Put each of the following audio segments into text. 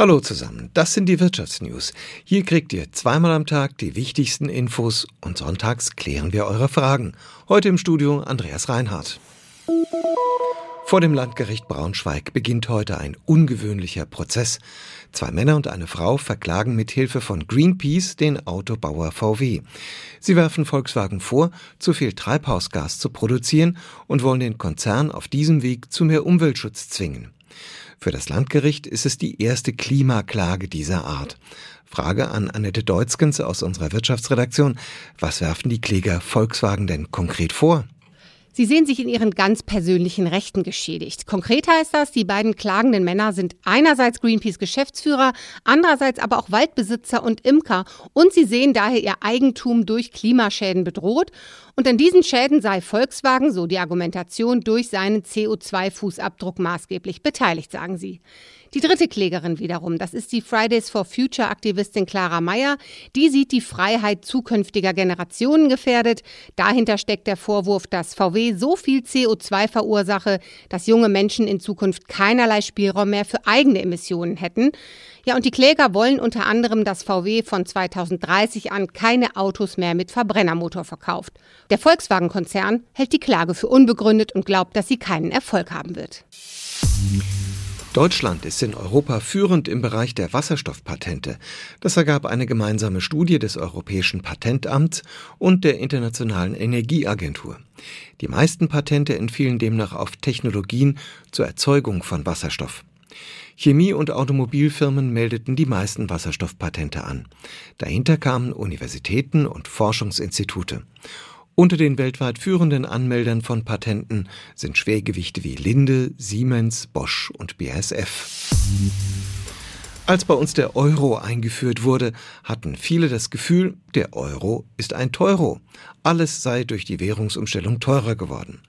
Hallo zusammen, das sind die Wirtschaftsnews. Hier kriegt ihr zweimal am Tag die wichtigsten Infos und sonntags klären wir eure Fragen. Heute im Studio Andreas Reinhardt. Vor dem Landgericht Braunschweig beginnt heute ein ungewöhnlicher Prozess. Zwei Männer und eine Frau verklagen mit Hilfe von Greenpeace den Autobauer VW. Sie werfen Volkswagen vor, zu viel Treibhausgas zu produzieren und wollen den Konzern auf diesem Weg zu mehr Umweltschutz zwingen. Für das Landgericht ist es die erste Klimaklage dieser Art. Frage an Annette Deutzgens aus unserer Wirtschaftsredaktion. Was werfen die Kläger Volkswagen denn konkret vor? Sie sehen sich in ihren ganz persönlichen Rechten geschädigt. Konkret heißt das, die beiden klagenden Männer sind einerseits Greenpeace Geschäftsführer, andererseits aber auch Waldbesitzer und Imker und sie sehen daher ihr Eigentum durch Klimaschäden bedroht. Und an diesen Schäden sei Volkswagen, so die Argumentation, durch seinen CO2-Fußabdruck maßgeblich beteiligt, sagen sie. Die dritte Klägerin wiederum, das ist die Fridays for Future Aktivistin Clara Meyer. Die sieht die Freiheit zukünftiger Generationen gefährdet. Dahinter steckt der Vorwurf, dass VW so viel CO2 verursache, dass junge Menschen in Zukunft keinerlei Spielraum mehr für eigene Emissionen hätten. Ja, und die Kläger wollen unter anderem, dass VW von 2030 an keine Autos mehr mit Verbrennermotor verkauft. Der Volkswagen-Konzern hält die Klage für unbegründet und glaubt, dass sie keinen Erfolg haben wird. Deutschland ist in Europa führend im Bereich der Wasserstoffpatente. Das ergab eine gemeinsame Studie des Europäischen Patentamts und der Internationalen Energieagentur. Die meisten Patente entfielen demnach auf Technologien zur Erzeugung von Wasserstoff. Chemie- und Automobilfirmen meldeten die meisten Wasserstoffpatente an. Dahinter kamen Universitäten und Forschungsinstitute. Unter den weltweit führenden Anmeldern von Patenten sind Schwergewichte wie Linde, Siemens, Bosch und BASF. Als bei uns der Euro eingeführt wurde, hatten viele das Gefühl, der Euro ist ein Teuro. Alles sei durch die Währungsumstellung teurer geworden.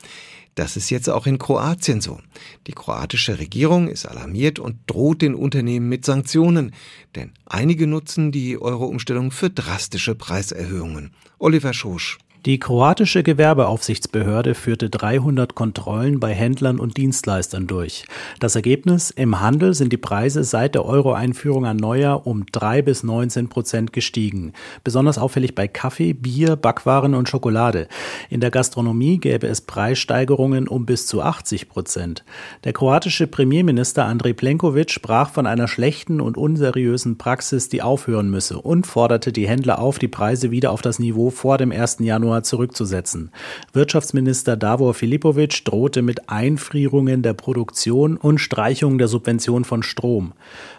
Das ist jetzt auch in Kroatien so. Die kroatische Regierung ist alarmiert und droht den Unternehmen mit Sanktionen, denn einige nutzen die Euro-Umstellung für drastische Preiserhöhungen. Oliver Schosch. Die kroatische Gewerbeaufsichtsbehörde führte 300 Kontrollen bei Händlern und Dienstleistern durch. Das Ergebnis? Im Handel sind die Preise seit der Euro-Einführung an Neujahr um 3 bis 19 Prozent gestiegen. Besonders auffällig bei Kaffee, Bier, Backwaren und Schokolade. In der Gastronomie gäbe es Preissteigerungen um bis zu 80 Prozent. Der kroatische Premierminister Andrej Plenković sprach von einer schlechten und unseriösen Praxis, die aufhören müsse und forderte die Händler auf, die Preise wieder auf das Niveau vor dem 1. Januar Januar zurückzusetzen. Wirtschaftsminister Davor Filipovic drohte mit Einfrierungen der Produktion und Streichungen der Subvention von Strom.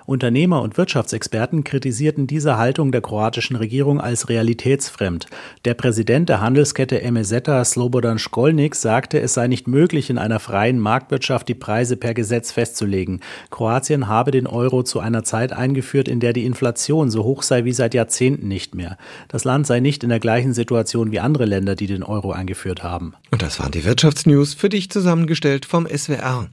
Unternehmer und Wirtschaftsexperten kritisierten diese Haltung der kroatischen Regierung als realitätsfremd. Der Präsident der Handelskette Emeseta Slobodan Skolnik sagte, es sei nicht möglich, in einer freien Marktwirtschaft die Preise per Gesetz festzulegen. Kroatien habe den Euro zu einer Zeit eingeführt, in der die Inflation so hoch sei wie seit Jahrzehnten nicht mehr. Das Land sei nicht in der gleichen Situation wie andere andere Länder, die den Euro eingeführt haben. Und das waren die Wirtschaftsnews für dich zusammengestellt vom SWR.